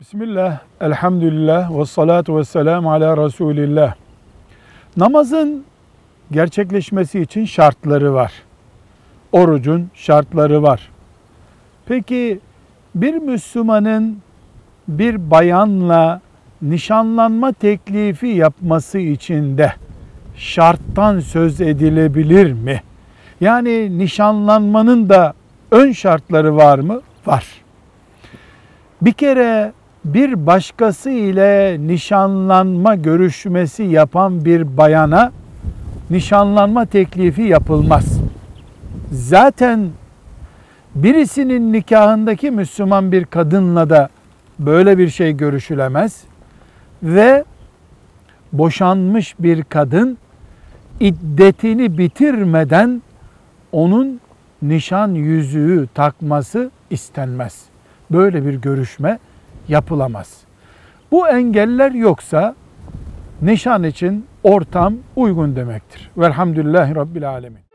Bismillah, elhamdülillah ve salatu ve selamu ala Resulillah. Namazın gerçekleşmesi için şartları var. Orucun şartları var. Peki bir Müslümanın bir bayanla nişanlanma teklifi yapması için de şarttan söz edilebilir mi? Yani nişanlanmanın da ön şartları var mı? Var. Bir kere bir başkası ile nişanlanma görüşmesi yapan bir bayana nişanlanma teklifi yapılmaz. Zaten birisinin nikahındaki Müslüman bir kadınla da böyle bir şey görüşülemez ve boşanmış bir kadın iddetini bitirmeden onun nişan yüzüğü takması istenmez. Böyle bir görüşme yapılamaz. Bu engeller yoksa nişan için ortam uygun demektir. Velhamdülillahi Rabbil Alemin.